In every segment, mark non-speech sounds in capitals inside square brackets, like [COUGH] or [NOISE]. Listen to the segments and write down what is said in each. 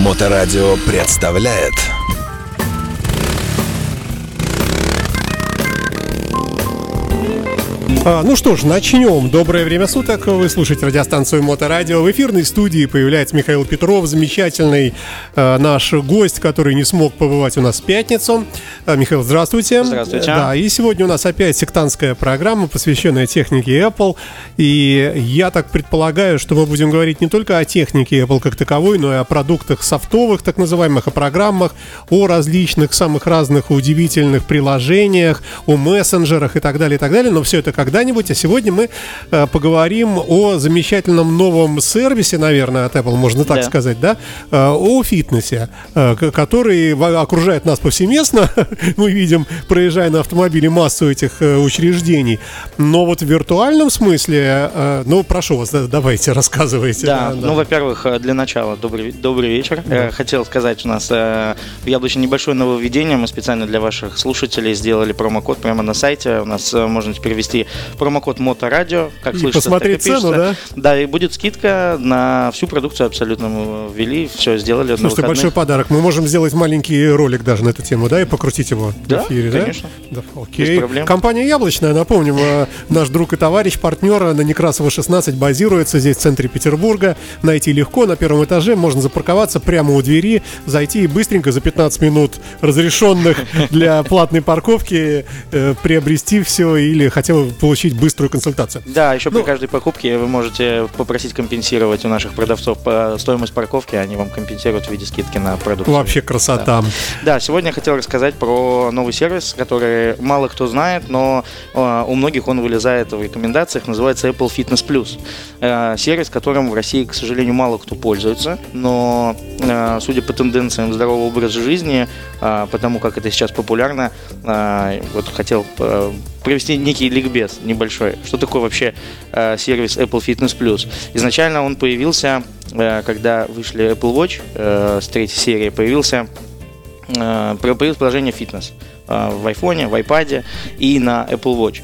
Моторадио представляет А, ну что ж, начнем. Доброе время суток. Вы слушаете радиостанцию Моторадио. В эфирной студии появляется Михаил Петров, замечательный э, наш гость, который не смог побывать у нас в пятницу. А, Михаил, здравствуйте. Здравствуйте. Да, и сегодня у нас опять сектантская программа, посвященная технике Apple. И я так предполагаю, что мы будем говорить не только о технике Apple как таковой, но и о продуктах софтовых, так называемых, о программах, о различных, самых разных удивительных приложениях, о мессенджерах и так далее, и так далее. Но все это когда-нибудь. А сегодня мы э, поговорим о замечательном новом сервисе, наверное, от Apple, можно так Да. сказать, да, э, о фитнесе, э, который окружает нас повсеместно. [LAUGHS] мы видим, проезжая на автомобиле, массу этих э, учреждений. Но вот в виртуальном смысле, э, ну, прошу вас, да, давайте, рассказывайте. Да, ну, во-первых, э, для начала добрый, добрый вечер. Э, Хотел сказать, у нас э, в Яблочне небольшое нововведение. Мы специально для ваших слушателей сделали промокод прямо на сайте. У нас э, можно теперь ввести промокод Моторадио. Как И слышится, посмотреть так и цену, пишется. Да, и будет скидка на всю продукцию абсолютно. Мы ввели, все сделали на Слушайте, большой подарок. Мы можем сделать маленький ролик даже на эту тему, да, и покрутить его Да, в эфире, конечно. да? Да, окей. Без проблем. Компания Яблочная, напомним, э, наш друг и товарищ, партнер на Некрасова 16 базируется здесь в центре Петербурга. Найти легко, на первом этаже можно запарковаться прямо у двери, зайти и быстренько за 15 минут разрешенных для платной парковки э, приобрести все или хотя бы получить быструю консультацию. Да, еще Ну- при каждой покупке вы можете попросить компенсировать у наших продавцов стоимость парковки, они вам компенсируют в виде скидки на продукцию. Вообще красота. Да, сегодня я хотел рассказать про новый сервис, который мало кто знает, но э, у многих он вылезает в рекомендациях, называется Apple Fitness Plus. Э, сервис, которым в России, к сожалению, мало кто пользуется, но э, судя по тенденциям здорового образа жизни, э, потому как это сейчас популярно, э, вот хотел э, провести некий ликбез небольшой. Что такое вообще э, сервис Apple Fitness Plus? Изначально он появился, э, когда вышли Apple Watch э, с третьей серии, появился э, появилось приложение фитнес э, в айфоне, в айпаде и на Apple Watch.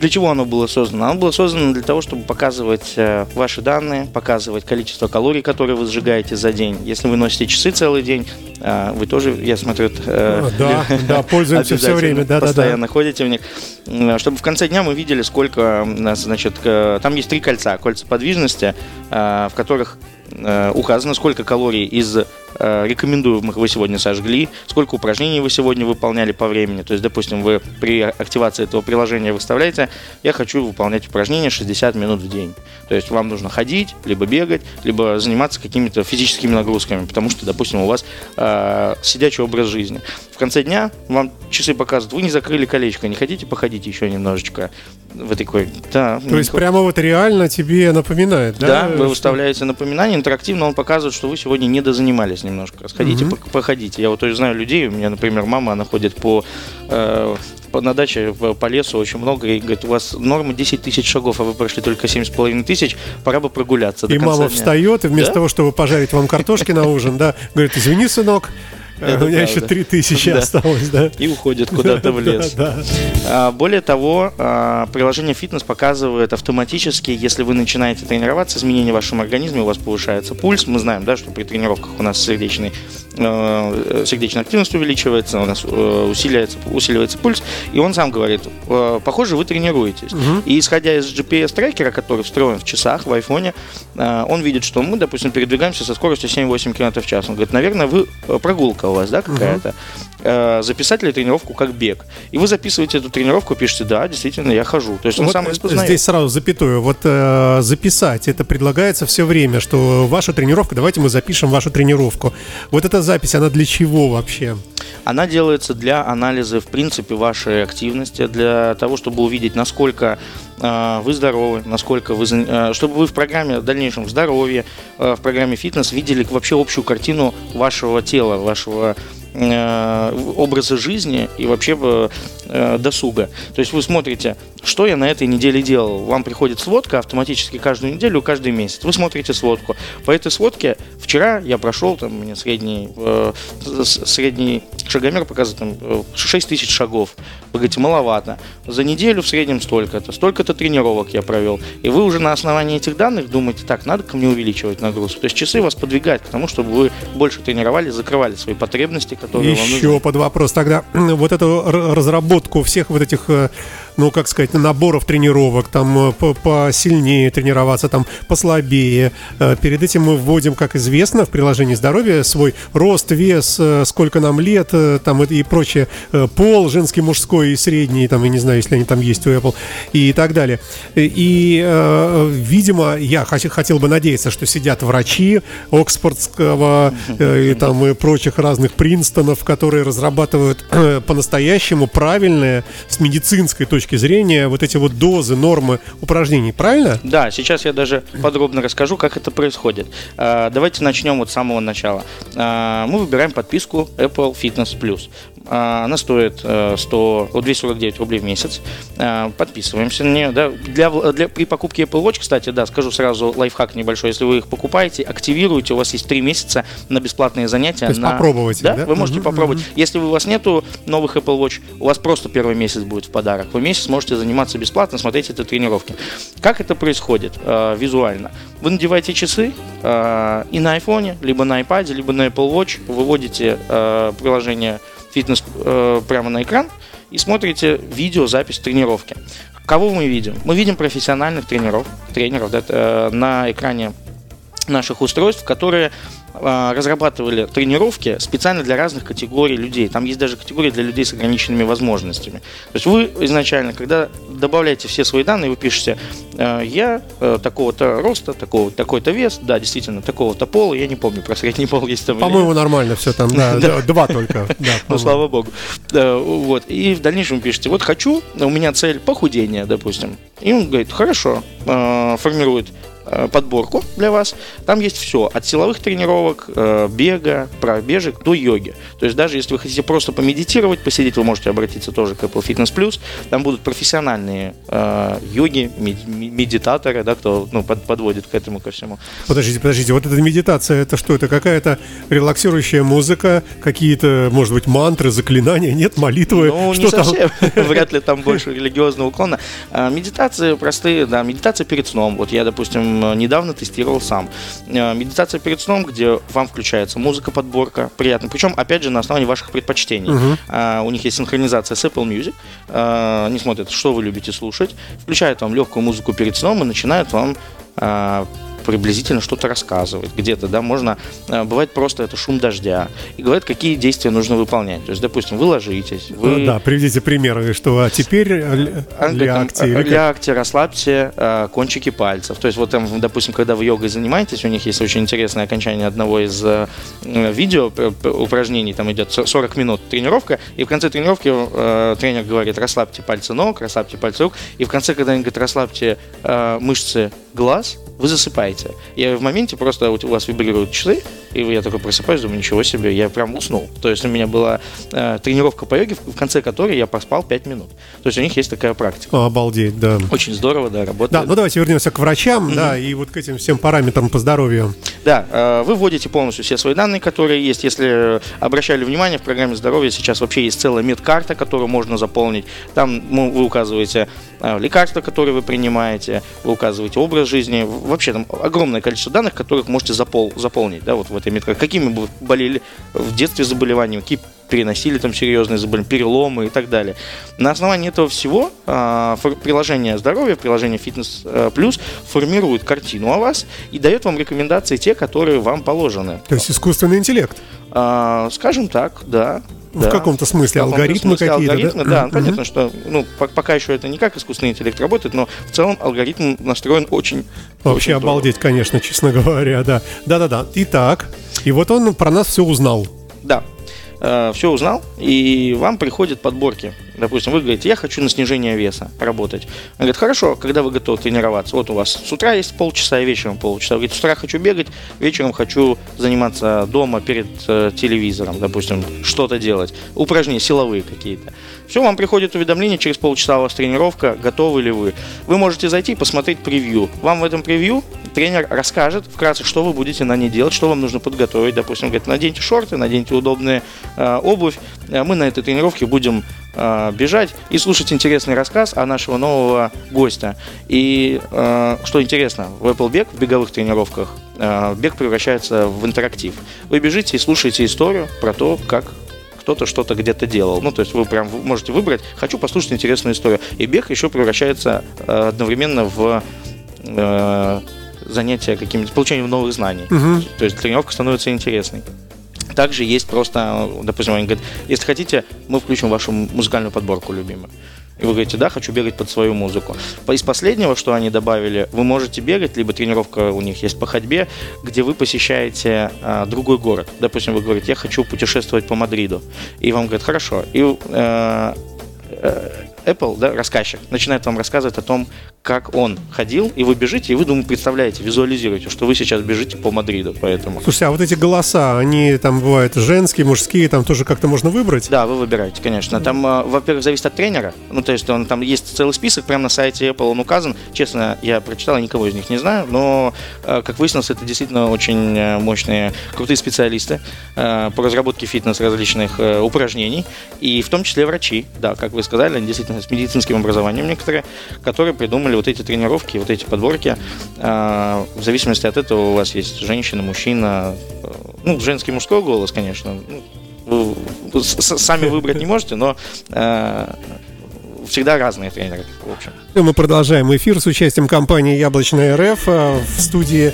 Для чего оно было создано? Оно было создано для того, чтобы показывать э, ваши данные, показывать количество калорий, которые вы сжигаете за день. Если вы носите часы целый день, э, вы тоже, я смотрю, э, А, Да, [LAUGHS] да, пользуемся все время, да, да, да. постоянно ходите в них, чтобы в конце дня мы видели, сколько значит, там есть три кольца, кольца подвижности, э, в которых указано, сколько калорий из э, рекомендуемых вы сегодня сожгли, сколько упражнений вы сегодня выполняли по времени. То есть, допустим, вы при активации этого приложения выставляете, я хочу выполнять упражнения 60 минут в день. То есть вам нужно ходить, либо бегать, либо заниматься какими-то физическими нагрузками, потому что, допустим, у вас э, сидячий образ жизни. В конце дня вам часы показывают, вы не закрыли колечко, не хотите походить еще немножечко? Вы такой, да. То есть прямо вот реально тебе напоминает, да? да, вы выставляете напоминание, интерактивно он показывает, что вы сегодня не дозанимались немножко. Сходите, пок- походите. Я вот знаю людей, у меня, например, мама, она ходит по, э, по- на даче по лесу очень много, и говорит, у вас норма 10 тысяч шагов, а вы прошли только 7,5 тысяч, пора бы прогуляться И мама дня». встает, и вместо Да? того, чтобы пожарить вам картошки на ужин, да, говорит, извини, сынок, Это у меня еще правда. три тысячи Да. осталось, да. И уходит куда-то [LAUGHS] в лес. Да, да. А, Более того, а, приложение фитнес показывает автоматически, если вы начинаете тренироваться, изменения в вашем организме, у вас повышается пульс. Мы знаем, да, что при тренировках у нас сердечный, э, сердечная активность увеличивается, у нас э, усиливается, усиливается пульс, и он сам говорит, э, похоже, вы тренируетесь. Мгм. И исходя из GPS-трекера, который встроен в часах, в айфоне, он видит, что мы, допустим, передвигаемся со скоростью 7-8 км в час. Он говорит, наверное, вы прогулка у вас, да, какая-то. Э, Записать ли тренировку как бег? И вы записываете эту тренировку, пишете, да, действительно, я хожу. То есть он Вот, сам э, распознает. Здесь сразу запятую. Вот э, записать, это предлагается все время, что ваша тренировка, давайте мы запишем вашу тренировку. Вот эта запись, она для чего вообще? Она делается для анализа, в принципе, вашей активности, для того, чтобы увидеть, насколько э, вы здоровы, насколько вы, э, чтобы вы в программе в дальнейшем в здоровье, э, в программе фитнес видели вообще общую картину вашего тела, вашего образа жизни и вообще э, досуга. То есть вы смотрите, что я на этой неделе делал. Вам приходит сводка автоматически каждую неделю, каждый месяц. Вы смотрите сводку. По этой сводке вчера я прошел, там, у меня средний, э, средний шагомер показывает там, 6 тысяч шагов. Вы говорите, маловато. За неделю в среднем столько-то. Столько-то тренировок я провел. И вы уже на основании этих данных думаете, так, надо ко мне увеличивать нагрузку. То есть часы вас подвигают к тому, чтобы вы больше тренировали, закрывали свои потребности, которые Еще вам нужны. Еще под вопрос тогда [CLEARS THROAT] вот эту разработку всех вот этих э, ну, как сказать, наборов тренировок, там э, посильнее тренироваться, там послабее. Э, перед этим мы вводим, как известно, в приложении здоровья свой рост, вес, э, сколько нам лет, там и прочее, пол, женский, мужской и средний, там, я не знаю, если они там есть у Apple и так далее. И, видимо, я хотел бы надеяться, что сидят врачи Оксфордского и там и прочих разных Принстонов, которые разрабатывают по-настоящему правильное с медицинской точки точки зрения вот эти вот дозы, нормы упражнений, правильно? Да, сейчас я даже подробно расскажу, как это происходит. А, давайте начнем вот с самого начала. А, мы выбираем подписку Apple Fitness Plus. А, она стоит 100, э, 249 рублей в месяц. Подписываемся на нее. Да. Для, для, при покупке Apple Watch, кстати, да, скажу сразу лайфхак небольшой. Если вы их покупаете, активируете, у вас есть 3 месяца на бесплатные занятия. То есть на... попробовать. Да, да, вы можете uh-huh, попробовать. Uh-huh. Если у вас нету новых Apple Watch, у вас просто первый месяц будет в подарок. Вы месяц можете заниматься бесплатно, смотреть эти тренировки. Как это происходит э, визуально? Вы надеваете часы э, и на iPhone, либо на iPad, либо на Apple Watch, выводите э, приложение фитнес э, прямо на экран и смотрите видеозапись тренировки. Кого мы видим? Мы видим профессиональных тренеров, тренеров да, э, на экране наших устройств, которые разрабатывали тренировки специально для разных категорий людей. Там есть даже категории для людей с ограниченными возможностями. То есть вы изначально, когда добавляете все свои данные, вы пишете, «Э, я э, такого-то роста, такого, такой-то вес, да, действительно, такого-то пола, я не помню, про средний пол есть там. По-моему, нормально все там, [LAUGHS] да, два только. Ну, слава богу. Вот, и в дальнейшем вы пишете, вот хочу, у меня цель похудение, допустим. И он говорит, хорошо, э, формирует Э, подборку для вас. Там есть все, от силовых тренировок, э, бега, пробежек до йоги. То есть даже если вы хотите просто помедитировать, посидеть, вы можете обратиться тоже к Apple Fitness Plus. Там будут профессиональные э, йоги, медитаторы, да, кто ну, под, подводит к этому ко всему. Подождите, подождите, вот эта медитация, это что? Это какая-то релаксирующая музыка, какие-то, может быть, мантры, заклинания, нет, молитвы? Ну, что не там? совсем. [LAUGHS] Вряд ли там больше религиозного уклона. А, медитации простые, да, медитация перед сном. Вот я, допустим, недавно тестировал сам. Э, медитация перед сном, где вам включается музыка, подборка, приятно. Причем, опять же, на основании ваших предпочтений. Uh-huh. У них есть синхронизация с Apple Music. Э, они смотрят, что вы любите слушать, включают вам легкую музыку перед сном и начинают вам э, приблизительно что-то рассказывает где-то, да, можно, э, бывает просто это шум дождя, и говорят, какие действия нужно выполнять. То есть, допустим, вы ложитесь, вы... Ну, да, приведите примеры, что а теперь лягте. Лягте, расслабьте э, кончики пальцев. То есть, вот там, допустим, когда вы йогой занимаетесь, у них есть очень интересное окончание одного из э, видео упражнений, там идет 40 минут тренировка, и в конце тренировки тренер говорит, расслабьте пальцы ног, расслабьте пальцы рук, и в конце, когда они говорят, расслабьте мышцы глаз, вы засыпаете. И в моменте просто у вас вибрируют часы, и я такой просыпаюсь, думаю, ничего себе, я прям уснул. То есть у меня была э, тренировка по йоге, в конце которой я поспал 5 минут. То есть у них есть такая практика. Обалдеть, да. Очень здорово, да, работает. Да, ну давайте вернемся к врачам, mm-hmm. да, и вот к этим всем параметрам по здоровью. Да, э, вы вводите полностью все свои данные, которые есть. Если обращали внимание, в программе здоровья сейчас вообще есть целая медкарта, которую можно заполнить. Там ну, вы указываете э, лекарства, которые вы принимаете, вы указываете образ жизни. Вообще там огромное количество данных, которых можете запол- заполнить, да, вот в этой меткарте. Какими бы болели в детстве заболеваниями, какие переносили там серьезные заболевания, переломы и так далее. На основании этого всего э, приложение здоровья, приложение Fitness э, Plus формирует картину о вас и дает вам рекомендации те, которые вам положены. То есть искусственный интеллект? Э, скажем так, да. В да. каком-то смысле в алгоритмы какие-то, алгоритмы, да? да, mm-hmm. понятно, что ну, пока еще это не как искусственный интеллект работает, но в целом алгоритм настроен очень... Вообще очень обалдеть, здорово. конечно, честно [LAUGHS] говоря, да. Да-да-да. Итак, и вот он про нас все узнал. Да, э, все узнал, и вам приходят подборки Допустим, вы говорите, я хочу на снижение веса работать. Он говорит, хорошо, когда вы готовы тренироваться? Вот у вас с утра есть полчаса, и вечером полчаса. Вы говорите, с утра хочу бегать, вечером хочу заниматься дома перед э, телевизором, допустим, что-то делать. Упражнения силовые какие-то. Все, вам приходит уведомление, через полчаса у вас тренировка, готовы ли вы. Вы можете зайти и посмотреть превью. Вам в этом превью тренер расскажет вкратце, что вы будете на ней делать, что вам нужно подготовить. Допустим, говорит, наденьте шорты, наденьте удобные э, обувь. Э, мы на этой тренировке будем э, бежать и слушать интересный рассказ о нашего нового гостя. И э, что интересно, в Apple Бег в беговых тренировках э, бег превращается в интерактив. Вы бежите и слушаете историю про то, как кто-то что-то где-то делал. Ну, то есть вы прям можете выбрать, хочу послушать интересную историю. И бег еще превращается э, одновременно в э, занятие каким-то получением новых знаний. Угу. То есть тренировка становится интересной. Также есть просто, допустим, они говорят, если хотите, мы включим вашу музыкальную подборку любимую. И вы говорите, да, хочу бегать под свою музыку. Из последнего, что они добавили, вы можете бегать, либо тренировка у них есть по ходьбе, где вы посещаете а, другой город. Допустим, вы говорите, я хочу путешествовать по Мадриду. И вам говорят, хорошо. И э, э, Apple, да, рассказчик, начинает вам рассказывать о том, как он ходил, и вы бежите, и вы, думаю, представляете, визуализируете, что вы сейчас бежите по Мадриду, поэтому... Слушайте, а вот эти голоса, они там бывают женские, мужские, там тоже как-то можно выбрать? Да, вы выбираете, конечно. Там, а, во-первых, зависит от тренера, ну, то есть он там есть целый список, прямо на сайте Apple он указан. Честно, я прочитал, я никого из них не знаю, но, а, как выяснилось, это действительно очень а, мощные, крутые специалисты по разработке фитнес различных упражнений, и в том числе врачи, да, как вы сказали, они действительно с медицинским образованием некоторые, которые придумали придумали вот эти тренировки, вот эти подборки. А, в зависимости от этого у вас есть женщина, мужчина, э, ну, женский, мужской голос, конечно. Ну, сами выбрать не можете, но э, всегда разные тренеры, в общем. Мы продолжаем эфир с участием компании «Яблочная РФ» э, в студии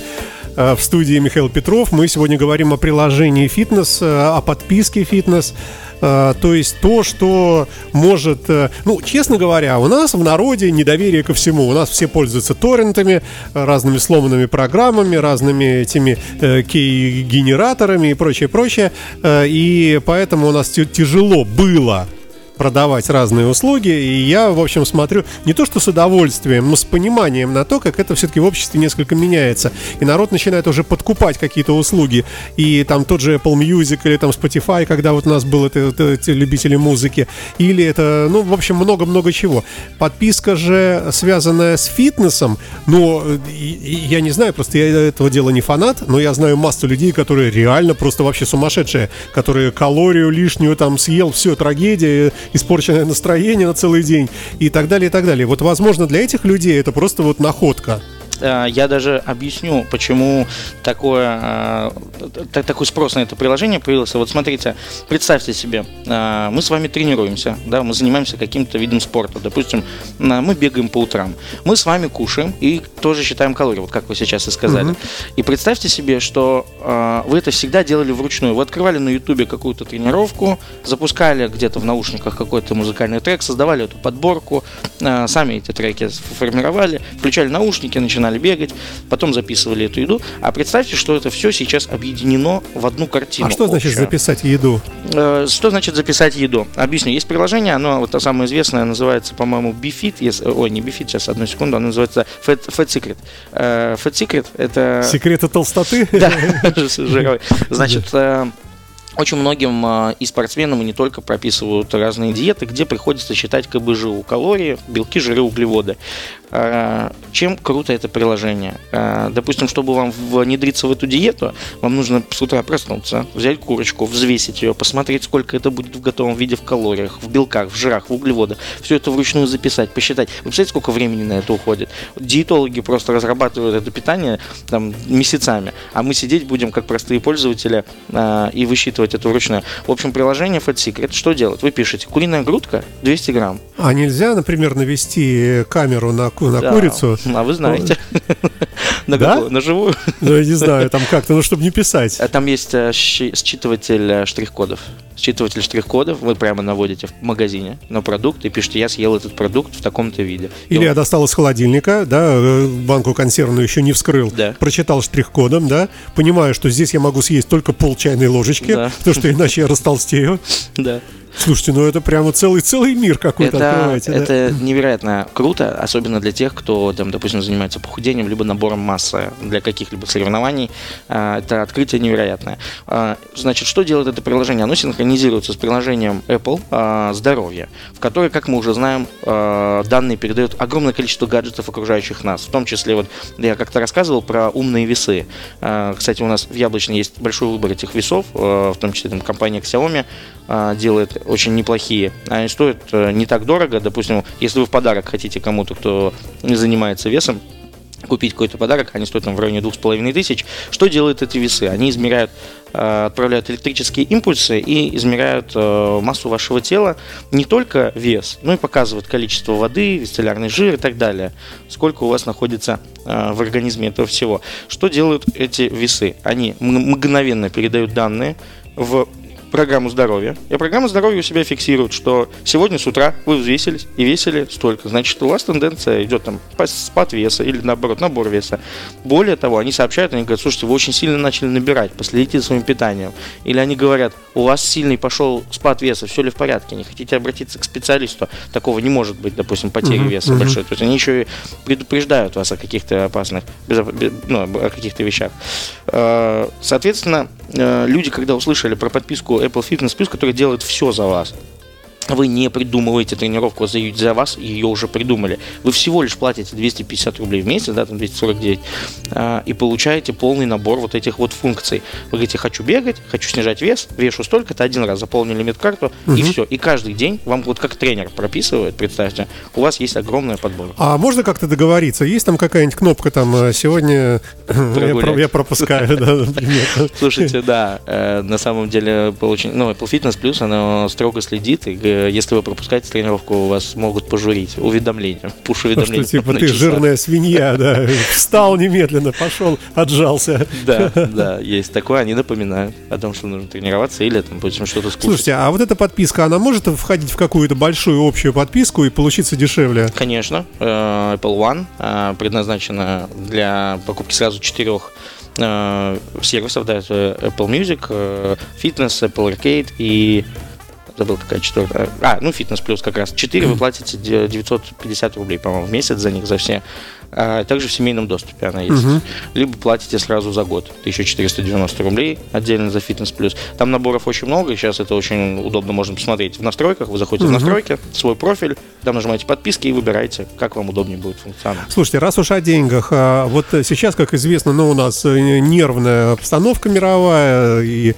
в студии Михаил Петров. Мы сегодня говорим о приложении «Фитнес», о подписке «Фитнес». А, то есть то, что может... Э, ну, честно говоря, у нас в народе недоверие ко всему. У нас все пользуются торрентами, разными сломанными программами, разными этими э, кей-генераторами и прочее, прочее. Э, и поэтому у нас тяжело было продавать разные услуги. И я, в общем, смотрю не то что с удовольствием, но с пониманием на то, как это все-таки в обществе несколько меняется. И народ начинает уже подкупать какие-то услуги. И там тот же Apple Music или там Spotify, когда вот у нас был это, это, эти любители музыки. Или это, ну, в общем, много-много чего. Подписка же, связанная с фитнесом, но я не знаю, просто я этого дела не фанат, но я знаю массу людей, которые реально просто вообще сумасшедшие, которые калорию лишнюю там съел, все, трагедия, испорченное настроение на целый день и так далее, и так далее. Вот, возможно, для этих людей это просто вот находка. Э, я даже объясню, почему такое, э, такой спрос на это приложение появился. Вот смотрите, представьте себе, э, мы с вами тренируемся, да, мы занимаемся каким-то видом спорта. Допустим, мы бегаем по утрам. Мы с вами кушаем и тоже считаем калории, вот как вы сейчас и сказали. Угу. И представьте себе, что вы это всегда делали вручную. Вы открывали на ютубе какую-то тренировку, запускали где-то в наушниках какой-то музыкальный трек, создавали эту подборку, сами эти треки формировали, включали наушники, начинали начинали бегать, потом записывали эту еду. А представьте, что это все сейчас объединено в одну картину. А что значит общую. записать еду? Э, что значит записать еду? Объясню. Есть приложение, оно вот самое известное, называется, по-моему, BeFit. Есть, ой, не BeFit, сейчас, одну секунду, оно называется Fat, Fat Secret. Э, Fat Secret это... Секреты толстоты? [LAUGHS] Да, [LAUGHS] жировой. Значит, э, очень многим э, и спортсменам, и не только прописывают разные диеты, где приходится считать КБЖУ, калории, белки, жиры, углеводы. Э, чем круто это приложение? Э, допустим, чтобы вам внедриться в эту диету, вам нужно с утра проснуться, взять курочку, взвесить ее, посмотреть, сколько это будет в готовом виде в калориях, в белках, в жирах, в углеводах. Все это вручную записать, посчитать. Вы представляете, сколько времени на это уходит? Диетологи просто разрабатывают это питание там, месяцами, а мы сидеть будем как простые пользователи и высчитывать делать это вручную. В общем, приложение Fat Secret что делает? Вы пишете куриная грудка 200 грамм. А нельзя, например, навести камеру на, на да. курицу? А вы знаете. [LAUGHS] [LAUGHS] На да? На живую? [LAUGHS] Ну, я не знаю, там как-то, ну, чтобы не писать. А там есть э, считыватель э, штрих-кодов. Считыватель штрих-кодов вы прямо наводите в магазине на продукт и пишете, я съел этот продукт в таком-то виде. Или я достал из холодильника, да, э, банку консервную еще не вскрыл, да. прочитал штрих-кодом, да, понимаю, что здесь я могу съесть только пол чайной ложечки, да. [LAUGHS] потому что иначе я растолстею. Да. Слушайте, ну это прямо целый целый мир какой-то это, открываете. да? это невероятно круто, особенно для тех, кто, там, допустим, занимается похудением, либо набором массы для каких-либо соревнований. А, Это открытие невероятное. А, Значит, что делает это приложение? Оно синхронизируется с приложением Apple а, «Здоровье», в которое, как мы уже знаем, данные передают огромное количество гаджетов, окружающих нас. В том числе, вот я как-то рассказывал про умные весы. Кстати, у нас в Яблочной есть большой выбор этих весов, в том числе там, компания Xiaomi делает очень неплохие. Они стоят э, не так дорого. Допустим, если вы в подарок хотите кому-то, кто занимается весом, купить какой-то подарок, они стоят там в районе двух с половиной тысяч. Что делают эти весы? Они измеряют, э, отправляют электрические импульсы и измеряют э, массу вашего тела, не только вес, но и показывают количество воды, висцеллярный жир и так далее, сколько у вас находится в организме этого всего. Что делают эти весы? Они мгновенно передают данные в программу здоровья. И программа здоровья у себя фиксирует, что сегодня с утра вы взвесились и весили столько. Значит, у вас тенденция идет там спад веса или наоборот набор веса. Более того, они сообщают, они говорят, слушайте, вы очень сильно начали набирать, последите за своим питанием. Или они говорят, у вас сильный пошел спад веса, все ли в порядке, не хотите обратиться к специалисту. Такого не может быть, допустим, потери Мгм, веса мгм. большой. То есть они еще и предупреждают вас о каких-то опасных, безоп- ну, о каких-то вещах. Э, Соответственно, люди, когда услышали про подписку Apple Fitness Plus, которая делает все за вас, вы не придумываете тренировку за, за вас, ее уже придумали. Вы всего лишь платите 250 рублей в месяц, да, там 249, а, и получаете полный набор вот этих вот функций. Вы говорите, хочу бегать, хочу снижать вес, вешу столько-то, один раз заполнили медкарту, и Мгм. все. И каждый день вам вот как тренер прописывает, представьте, у вас есть огромный подбор. А можно как-то договориться? Есть там какая-нибудь кнопка там э, сегодня я, пропускаю, да. [LAUGHS] Слушайте, да, э, на самом деле, ну, Apple Fitness Plus, она строго следит, и э, если вы пропускаете тренировку, вас могут пожурить уведомлением, Что пуш-уведомление. типа ты часах. жирная свинья, да, встал немедленно, пошел, отжался. Да, да, есть такое, они напоминают о том, что нужно тренироваться или, там, допустим, что-то скушать. Слушайте, а вот эта подписка, она может входить в какую-то большую общую подписку и получиться дешевле? Конечно, э, Apple One э, предназначена для покупки сразу четырех э, сервисов, да, это Apple Music, Fitness, Apple Arcade и забыл какая четвертая. А, ну, Fitness Plus как раз. Четыре вы платите де- 950 рублей, по-моему, в месяц за них, за все. А, также в семейном доступе она есть. Мгм. Либо платите сразу за год. 1490 рублей отдельно за Fitness Plus. Там наборов очень много, и сейчас это очень удобно можно посмотреть в настройках. Вы заходите в Мгм. настройки, свой профиль, там нажимаете подписки и выбираете, как вам удобнее будет функционал. Слушайте, раз уж о деньгах, а вот сейчас, как известно, ну, у нас э, нервная обстановка мировая и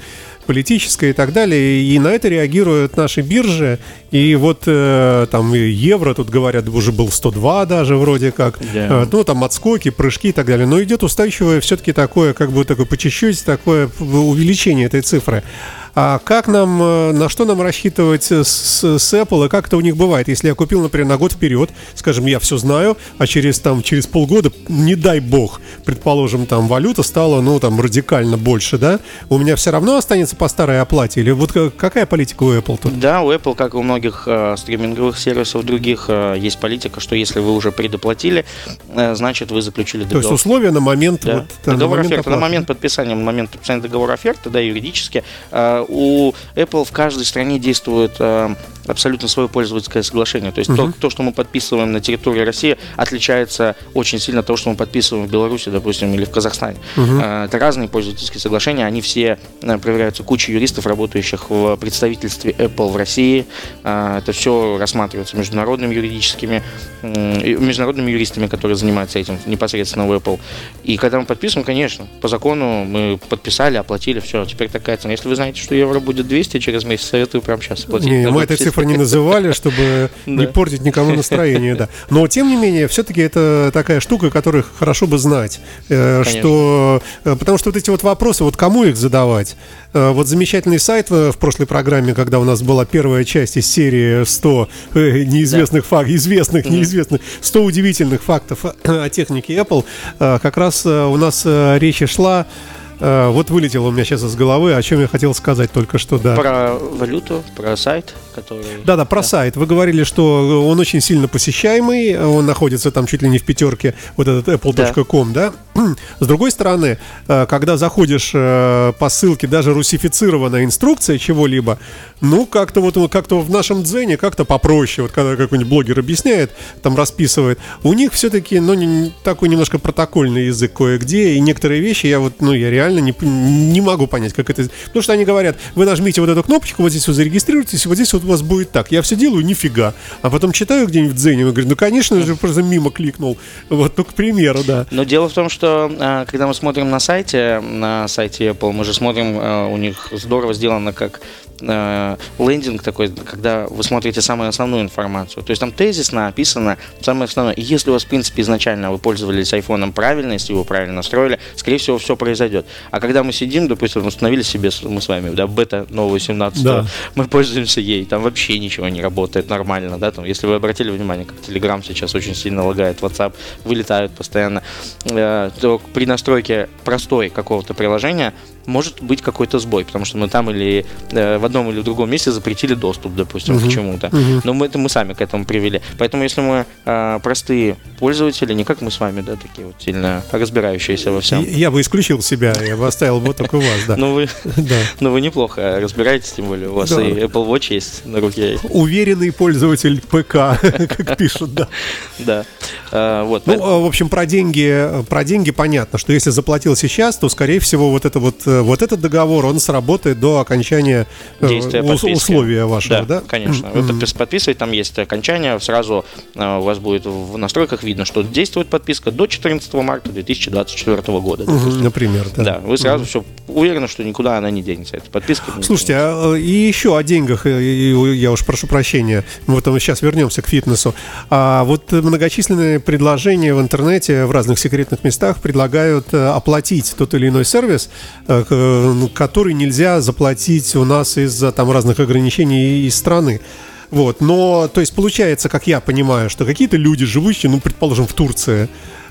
политическая и так далее, и на это реагируют наши биржи, и вот э, там евро, тут говорят, уже был 102 даже вроде как, Да. Э, ну, там отскоки, прыжки и так далее, но идет устойчивое все-таки такое, как бы такое по чуть-чуть, такое увеличение этой цифры. А как нам, э, на что нам рассчитывать с, с Apple, и как это у них бывает? Если я купил, например, на год вперед, скажем, я все знаю, а через, там, через полгода, не дай бог, предположим, там валюта стала, ну, там, радикально больше, да? У меня все равно останется по старой оплате? Или вот ка- какая политика у Apple тут? Да, у Apple, как и у многих э, стриминговых сервисов других, э, есть политика, что если вы уже предоплатили, э, значит вы заключили То есть договор. условия на момент, Да. вот, там, на договор момент оферты. На оплаты. момент подписания, на момент подписания договора оферты, да, юридически, э, у Apple в каждой стране действует э, абсолютно свое пользовательское соглашение. То есть Мгм. то, то, что мы подписываем на территории России, отличается очень сильно от того, что мы подписываем в Беларуси, допустим, или в Казахстане. Э, Это разные пользовательские соглашения, они все э, проверяются кучей юристов, работающих в представительстве Apple в России. Это все рассматривается международными юридическими, международными юристами, которые занимаются этим непосредственно в Apple. И когда мы подписываем, конечно, по закону мы подписали, оплатили, все, теперь такая цена. Если вы знаете, что евро будет 200 через месяц, советую прямо сейчас оплатить. Не, мы этой цифры не называли, чтобы [LAUGHS] не портить никому настроение, да. Но тем не менее, все-таки это такая штука, которую хорошо бы знать, э, что, э, потому что вот эти вот вопросы, вот кому их задавать? Э, Вот замечательный сайт в прошлой программе, когда у нас была первая часть из серии 100 э, неизвестных фактов, известных, неизвестных, 100 удивительных фактов о технике Apple, как раз у нас речь шла Э, вот вылетело у меня сейчас из головы, о чем я хотел сказать только что, да. Про валюту, про сайт, который... Да-да, про да. сайт. Вы говорили, что он очень сильно посещаемый, он находится там чуть ли не в пятерке, вот этот apple.com, да? да? [CLEARS THROAT] С другой стороны, э, когда заходишь э, по ссылке, даже русифицированная инструкция чего-либо, ну, как-то вот как-то в нашем дзене как-то попроще, вот когда какой-нибудь блогер объясняет, там расписывает, у них все-таки, ну, не, такой немножко протокольный язык кое-где, и некоторые вещи я вот, ну, я реально не, не могу понять, как это... Потому что они говорят, вы нажмите вот эту кнопочку, вот здесь вы зарегистрируетесь, вот здесь вот у вас будет так. Я все делаю, нифига. А потом читаю где-нибудь в Дзене, и говорю, ну, конечно же, просто мимо кликнул. Вот, ну, к примеру, да. Но дело в том, что а, когда мы смотрим на сайте, на сайте Apple, мы же смотрим, а, у них здорово сделано, как э, лендинг такой, когда вы смотрите самую основную информацию. То есть там тезисно описано самое основное. И если у вас, в принципе, изначально вы пользовались айфоном правильно, если его правильно настроили, скорее всего, все произойдет. А когда мы сидим, допустим, установили себе, мы с вами, да, бета нового 17 да. мы пользуемся ей, там вообще ничего не работает нормально, да, там, если вы обратили внимание, как Telegram сейчас очень сильно лагает, WhatsApp вылетают постоянно, э, то при настройке простой какого-то приложения может быть какой-то сбой, потому что мы там или э, в одном или в другом месте запретили доступ, допустим, uh-huh. к чему-то. Uh-huh. Но мы, это мы сами к этому привели. Поэтому если мы э, простые пользователи, не как мы с вами, да, такие вот сильно разбирающиеся во всем. Я, бы исключил себя, я бы оставил вот только у вас, да. [LAUGHS] Ну вы, [LAUGHS] ну вы неплохо разбираетесь, тем более у вас и Apple Watch есть на руке. Уверенный пользователь ПК, [LAUGHS] как пишут, да. Да. А, вот. Ну, в общем, про деньги, про деньги понятно, что если заплатил сейчас, то, скорее всего, вот это вот Э, вот этот договор, он сработает до окончания э, Действия ус- условия вашего, да? Да, конечно. Вы mm-hmm. подписываете, там есть окончание, сразу э, у вас будет в настройках видно, что действует подписка до 14 марта 2024 года. Mm-hmm, например, да. Да, вы сразу все уверены, что никуда она не денется, эта подписка. Слушайте, а, и еще о деньгах, я уж прошу прощения, вот мы сейчас вернемся к фитнесу. А вот многочисленные предложения в интернете в разных секретных местах предлагают оплатить тот или иной сервис, который нельзя заплатить у нас из-за там разных ограничений из страны. Вот, но, то есть, получается, как я понимаю, что какие-то люди, живущие, ну, предположим, в Турции,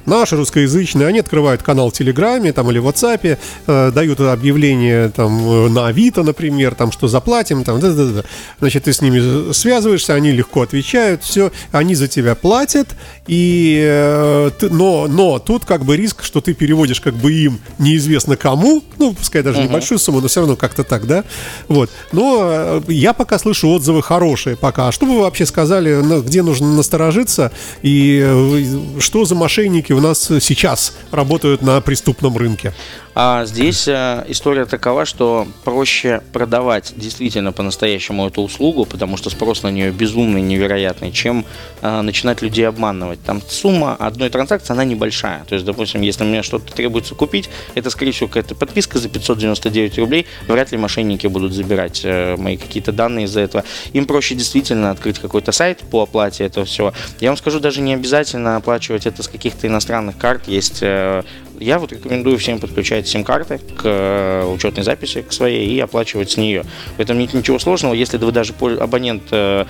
наши русскоязычные, они открывают канал в Телеграме там, или в WhatsApp, э, дают объявление там, э, на Авито, например, там, что заплатим, там, да, да, да. Значит, ты с ними связываешься, они легко отвечают, все, они за тебя платят, и, э, ты, но, но тут как бы риск, что ты переводишь как бы им неизвестно кому, ну, пускай даже uh-huh. небольшую сумму, но все равно как-то так, да, вот. Но э, я пока слышу отзывы хорошие пока. А что бы вы вообще сказали, где нужно насторожиться и э, что за мошенники у нас сейчас работают на преступном рынке? А здесь э, история такова, что проще продавать действительно по-настоящему эту услугу, потому что спрос на нее безумный, невероятный, чем э, начинать людей обманывать. Там сумма одной транзакции, она небольшая. То есть, допустим, если мне что-то требуется купить, это, скорее всего, какая-то подписка за 599 рублей, вряд ли мошенники будут забирать э, мои какие-то данные из-за этого. Им проще действительно открыть какой-то сайт по оплате этого всего. Я вам скажу, даже не обязательно оплачивать это с каких-то иностранных карт. Есть э, я вот рекомендую всем подключать сим-карты к э, учетной записи, к своей, и оплачивать с нее. В этом нет ничего сложного, если вы даже абонент э,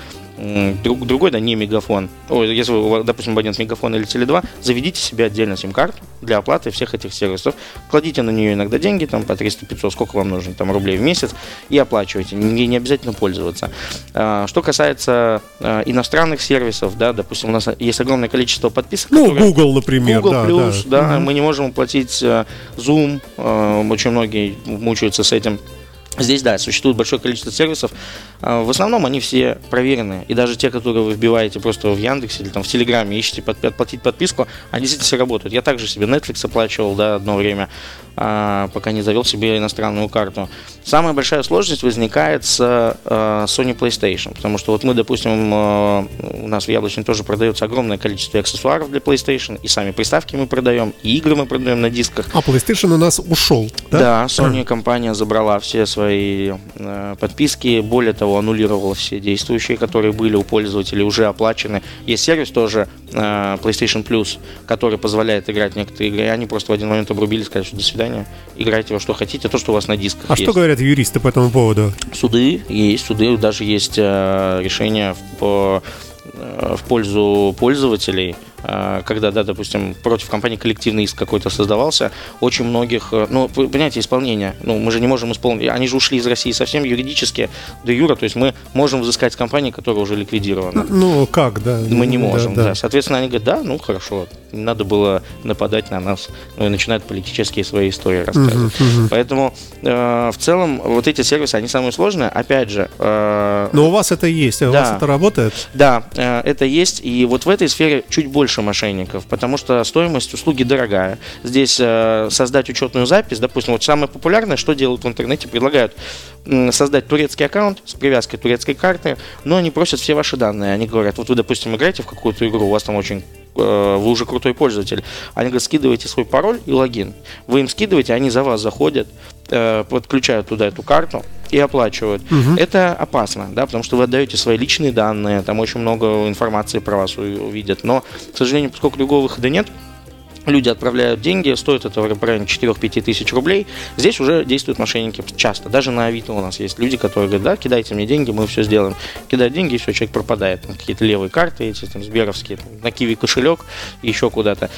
друг, другой, да, не мегафон. Ой, если вы, допустим, абонент мегафон или Теле2, заведите себе отдельно сим-карту для оплаты всех этих сервисов. Кладите на нее иногда деньги, там по 300-500, сколько вам нужно, там рублей в месяц, и оплачивайте. Не, не обязательно пользоваться. А, что касается а, иностранных сервисов, да, допустим, у нас есть огромное количество подписок. Ну, которые... Google, например. Google да, Plus, да, да угу. мы не можем оплатить а, Zoom, очень многие мучаются с этим. Здесь, да, существует большое количество сервисов. А, в основном они все проверены. И даже те, которые вы вбиваете просто в Яндексе или там в Телеграме, ищете под, отплатить подписку, они действительно все работают. Я также себе Netflix оплачивал, да, одно время, а, пока не завел себе иностранную карту. Самая большая сложность возникает с а, Sony PlayStation, потому что вот мы, допустим, у нас в Яблочне тоже продается огромное количество аксессуаров для PlayStation, и сами приставки мы продаем, и игры мы продаем на дисках. А PlayStation у нас ушел, да? Да, Sony компания забрала все свои свои э, подписки. Более того, аннулировал все действующие, которые были у пользователей, уже оплачены. Есть сервис тоже э, PlayStation Plus, который позволяет играть некоторые игры. Они просто в один момент обрубили, сказали, что до свидания, играйте во что хотите, то, что у вас на дисках А есть. что говорят юристы по этому поводу? Суды есть, суды, даже есть э, решения по, в пользу пользователей – э, когда, да, допустим, против компании коллективный иск какой-то создавался, очень многих, э, ну, понимаете, исполнение, ну, мы же не можем исполнить, они же ушли из России совсем юридически до юра, то есть мы можем взыскать с компании, которая уже ликвидирована. Ну, как, да? Мы не Да, можем, да. да. Соответственно, они говорят, да, ну хорошо, не надо было нападать на нас, ну и начинают политические свои истории рассказывать. Поэтому э, в целом вот эти сервисы, они самые сложные. Опять же, э, Но у вас это есть, а у Да. вас это работает? да, э, это есть, и вот в этой сфере чуть больше мошенников, потому что стоимость услуги дорогая. Здесь э, создать учетную запись, допустим, вот самое популярное, что делают в интернете, предлагают создать турецкий аккаунт с привязкой турецкой карты, но они просят все ваши данные. Они говорят, вот вы, допустим, играете в какую-то игру, у вас там очень э, вы уже крутой пользователь. Они говорят, скидывайте свой пароль и логин. Вы им скидываете, они за вас заходят, э, подключают туда эту карту и оплачивают. Это опасно, да, потому что вы отдаете свои личные данные, там очень много информации про вас увидят. Но, к сожалению, поскольку другого выхода нет, люди отправляют деньги, стоит это в районе 4-5 тысяч рублей. Здесь уже действуют мошенники часто. Даже на Авито у нас есть люди, которые говорят, да, кидайте мне деньги, мы все сделаем. Кидают деньги, и все, человек пропадает. Там какие-то левые карты эти, там, сберовские, там, на Киви кошелек, еще куда-то.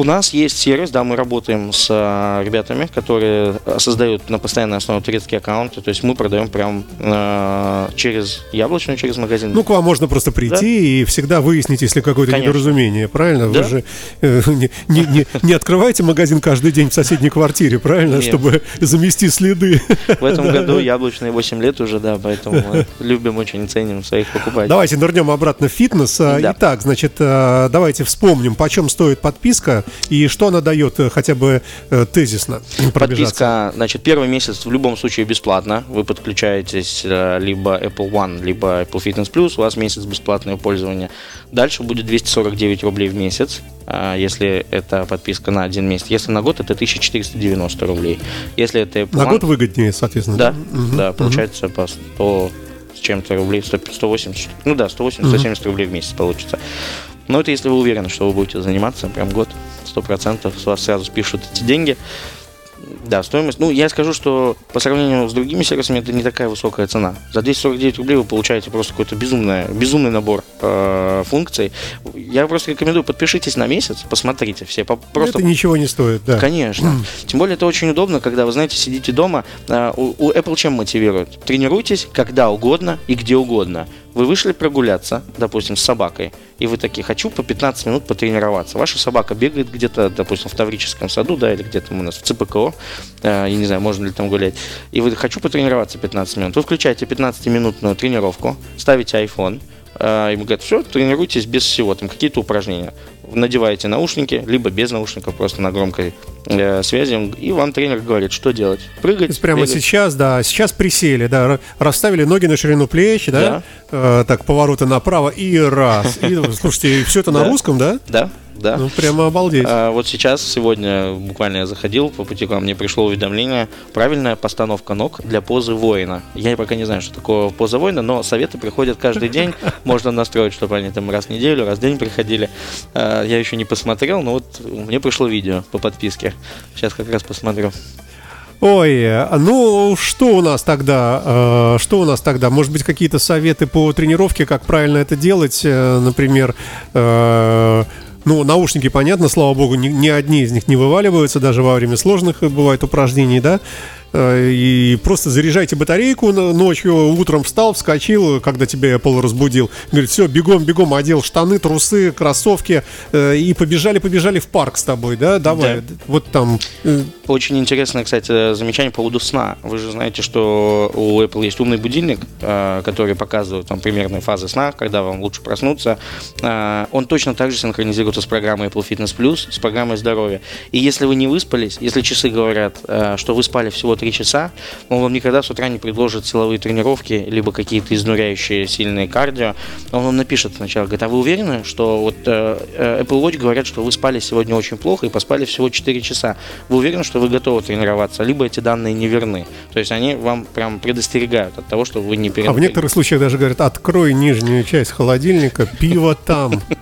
У нас есть сервис, да, мы работаем с а, ребятами, которые а, создают на постоянной основе турецкие аккаунты, то есть мы продаем прям а, через яблочную, через магазин. Ну, к вам можно просто прийти и всегда выяснить, если какое-то Конечно. недоразумение, правильно? Да. Вы же э, [LAUGHS] не, не- не- не открываете магазин каждый день в соседней квартире, правильно? Нет. Чтобы замести следы. В этом [LAUGHS] году яблочные 8 лет уже, да, поэтому любим очень, ценим своих покупателей. Давайте нырнем обратно в фитнес. А, Да. Итак, значит, э, давайте вспомним, почем стоит подписка и что она дает э, хотя бы э, тезисно. [CLEARS THROAT] Подписка, значит, первый месяц в любом случае бесплатно. Вы подключаетесь э, либо Apple One, либо Apple Fitness Plus, у вас месяц бесплатное пользование. Дальше будет 249 рублей в месяц, если это подписка на один месяц. Если на год, это 1490 рублей. Если это Apple На One- год выгоднее, соответственно. Да, Мгм. да, получается по 100 с чем-то рублей, 100, 180, ну да, 180-170 рублей в месяц получится. Но это если вы уверены, что вы будете заниматься прям год, 100%, с вас сразу спишут эти деньги. Да, стоимость. Ну, я скажу, что по сравнению с другими сервисами это не такая высокая цена. За 249 рублей вы получаете просто какой-то безумный, безумный набор э, функций. Я просто рекомендую, подпишитесь на месяц, посмотрите все. по- Просто Это ничего не стоит, да. Конечно. [CLEARS THROAT] Тем более это очень удобно, когда вы, знаете, сидите дома. А, У, у Apple чем мотивирует? Тренируйтесь когда угодно и где угодно. Вы вышли прогуляться, допустим, с собакой, и вы такие, хочу по 15 минут потренироваться. Ваша собака бегает где-то, допустим, в Таврическом саду, да, или где-то у нас в ЦПКО, э, я не знаю, можно ли там гулять, и вы хочу потренироваться 15 минут. Вы включаете 15-минутную тренировку, ставите iPhone, э, ему говорят, все, тренируйтесь без всего, там какие-то упражнения. Надеваете наушники, либо без наушников, просто на громкой э, связи, и вам тренер говорит, что делать. Прыгать, прямо бегать. сейчас, да, сейчас присели, да, ра- расставили ноги на ширину плеч, да, Да. Э, так, повороты направо и раз. И, слушайте, все это на русском, да? Да, да. Ну, прямо обалдеть. А, вот сейчас, сегодня буквально я заходил, по пути к вам мне пришло уведомление, правильная постановка ног для позы воина. Я пока не знаю, что такое поза воина, но советы приходят каждый день, [LAUGHS] можно настроить, чтобы они там раз в неделю, раз в день приходили. Я еще не посмотрел, но вот мне пришло видео по подписке. Сейчас как раз посмотрю. Ой, ну что у нас тогда? э, Что у нас тогда? Может быть, какие-то советы по тренировке, как правильно это делать? Э, Например, э, ну, наушники, понятно, слава богу, ни, ни одни из них не вываливаются, даже во время сложных бывает упражнений, да? Э, И просто заряжайте батарейку ночью, утром встал, вскочил, когда тебя Apple разбудил. Говорит, все, бегом, бегом, одел штаны, трусы, кроссовки э, и побежали, побежали в парк с тобой, да? Давай, Да. вот там э, Очень интересное, кстати, замечание по поводу сна. Вы же знаете, что у Apple есть умный будильник, который показывает там примерные фазы сна, когда вам лучше проснуться. Он точно так же синхронизируется с программой Apple Fitness Plus, с программой здоровья. И если вы не выспались, если часы говорят, что вы спали всего 3 часа, он вам никогда с утра не предложит силовые тренировки, либо какие-то изнуряющие сильные кардио. Он вам напишет сначала, говорит, а вы уверены, что вот э, э, Apple Watch говорят, что вы спали сегодня очень плохо и поспали всего 4 часа. Вы уверены, что вы готовы тренироваться, либо эти данные не верны. То есть они вам прям предостерегают от того, что вы не А в некоторых случаях даже говорят, открой нижнюю часть холодильника, пиво там. [LAUGHS]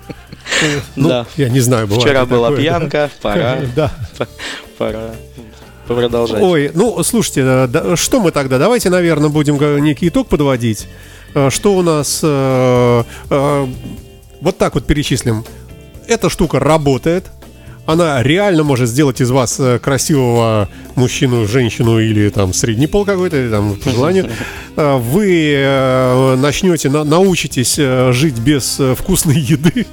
Ну, Да. я не знаю, бывает Вчера была такое, да. пьянка, [LAUGHS] пора, Да. пора продолжать. Ой, ну, слушайте, э, да, что мы тогда? Давайте, наверное, будем некий итог подводить. Э, Что у нас... э, э, Вот так вот перечислим. эта штука работает, она реально может сделать из вас э, красивого мужчину, женщину или там средний пол какой-то, или там по желанию. [LAUGHS] Вы начнете, на- научитесь жить без вкусной еды.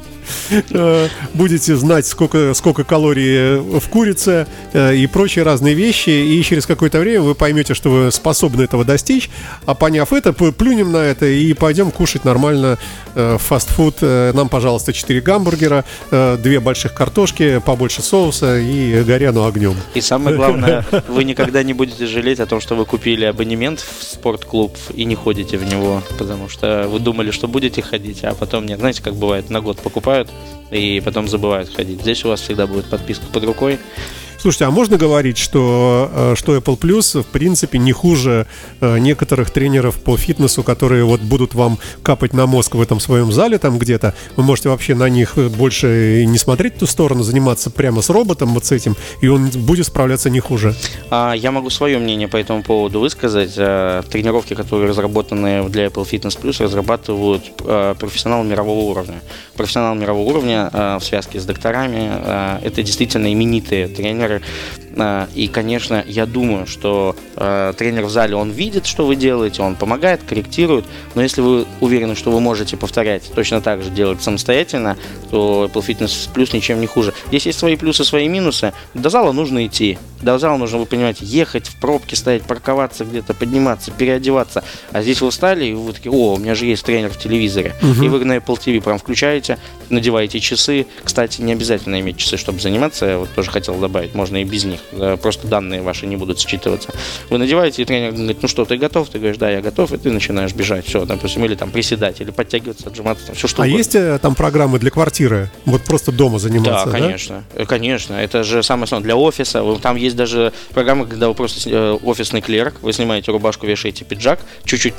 Э, Будете знать, сколько, сколько калорий э, в курице э, и прочие разные вещи. И через какое-то время вы поймете, что вы способны этого достичь. А поняв это, плюнем на это и пойдем кушать нормально фастфуд. Нам, пожалуйста, 4 гамбургера, э, две больших картошки, побольше соуса и горяну огнем. И самое главное, [LAUGHS] вы никогда не будете жалеть о том, что вы купили абонемент в спортклуб и не ходите в него, потому что вы думали, что будете ходить, а потом нет. Знаете, как бывает, на год покупают и потом забывают ходить. Здесь у вас всегда будет подписка под рукой. Слушайте, а можно говорить, что, э, что Apple Plus в принципе не хуже э, некоторых тренеров по фитнесу, которые вот будут вам капать на мозг в этом своем зале там где-то? Вы можете вообще на них больше не смотреть в ту сторону, заниматься прямо с роботом вот с этим, и он будет справляться не хуже. А, Я могу свое мнение по этому поводу высказать. А, Тренировки, которые разработаны для Apple Fitness Plus, разрабатывают профессионалы мирового уровня. Профессионал мирового уровня в связке с докторами это действительно именитые тренеры. А, И, конечно, я думаю, что а, тренер в зале, он видит, что вы делаете, он помогает, корректирует, но если вы уверены, что вы можете повторять точно так же делать самостоятельно, то Apple Fitness Plus ничем не хуже. Здесь есть свои плюсы, свои минусы. До зала нужно идти. До зала нужно, вы понимаете, ехать в пробке, стоять, парковаться где-то, подниматься, переодеваться. А здесь вы встали, и вы такие, о, у меня же есть тренер в телевизоре. И вы на Apple TV прям включаете, надеваете часы. Кстати, не обязательно иметь часы, чтобы заниматься. Я вот тоже хотел добавить, можно и без них. Да, Просто данные ваши не будут считываться. Вы надеваете, и тренер говорит, ну что, ты готов? Ты говоришь, да, я готов, и ты начинаешь бежать. Все, допустим, или там приседать, или подтягиваться, отжиматься, там, все что а угодно. есть э, там программы для квартиры? Вот просто дома заниматься, Да, да? конечно. Э, Конечно. Это же самое основное. Для офиса. Там есть даже программы, когда вы просто э, офисный клерк, вы снимаете рубашку, вешаете пиджак, чуть-чуть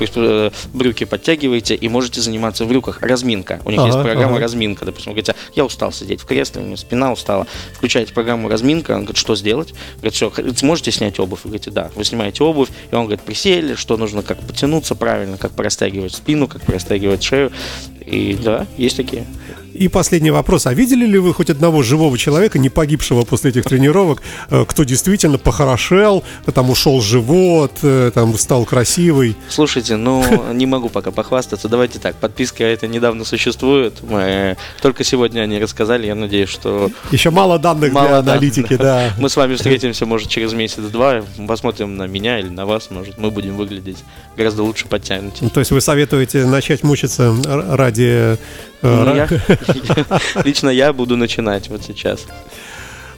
брюки подтягиваете и можете заниматься в брюках. Разминка. У них Ага, есть программа ага. разминка. Допустим, вы говорите, я устал сидеть в кресле, у меня спина устала. Включаете программу разминка, он говорит, что сделать? Говорит, все, сможете снять обувь? Вы говорите, да. Вы снимаете обувь, и он говорит, присели, что нужно, как потянуться правильно, как порастягивать спину, как порастягивать шею. И да, есть такие. И последний вопрос. А видели ли вы хоть одного живого человека, не погибшего после этих тренировок, э, кто действительно похорошел, там ушел живот, э, там стал красивый? Слушайте, ну [LAUGHS] не могу пока похвастаться. Давайте так, подписка это недавно существует. Мы только сегодня они рассказали. Я надеюсь, что Еще мало данных для Мало данных, аналитики, да. мы с вами встретимся, может, через месяц-два, посмотрим на меня или на вас, может, мы будем выглядеть гораздо лучше подтянутее. Ну, То есть вы советуете начать мучиться ради... э, Ну, я- [LAUGHS] Лично я буду начинать вот сейчас.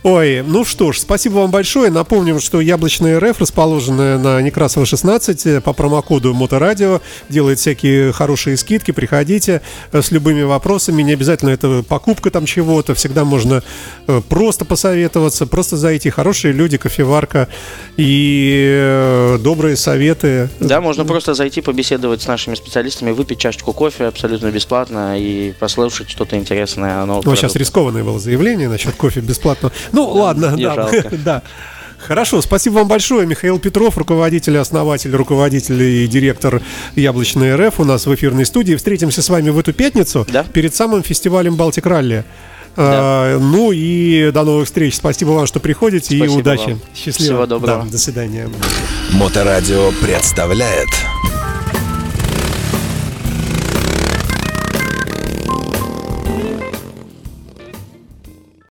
Ой, ну что ж, спасибо вам большое. Напомним, что Яблочная РФ, расположенная на Некрасова 16, э, по промокоду Моторадио, делает всякие хорошие скидки. Приходите э, с любыми вопросами. Не обязательно это покупка там чего-то. Всегда можно э, просто посоветоваться, просто зайти. Хорошие люди, кофеварка и добрые советы. Да, можно просто зайти, побеседовать с нашими специалистами, выпить чашечку кофе абсолютно бесплатно и послушать что-то интересное Ну, сейчас продукте. рискованное было заявление насчет кофе бесплатно. Ну, ладно, не да. жалко. [LAUGHS] да. Хорошо, спасибо вам большое. Михаил Петров, руководитель, основатель, руководитель и директор Яблочной РФ у нас в эфирной студии. Встретимся с вами в эту пятницу Да. перед самым фестивалем Балтик Ралли. А, ну и до новых встреч. Спасибо вам, что приходите Спасибо и удачи. вам. Счастливо. Всего доброго. Да, до свидания. Моторадио представляет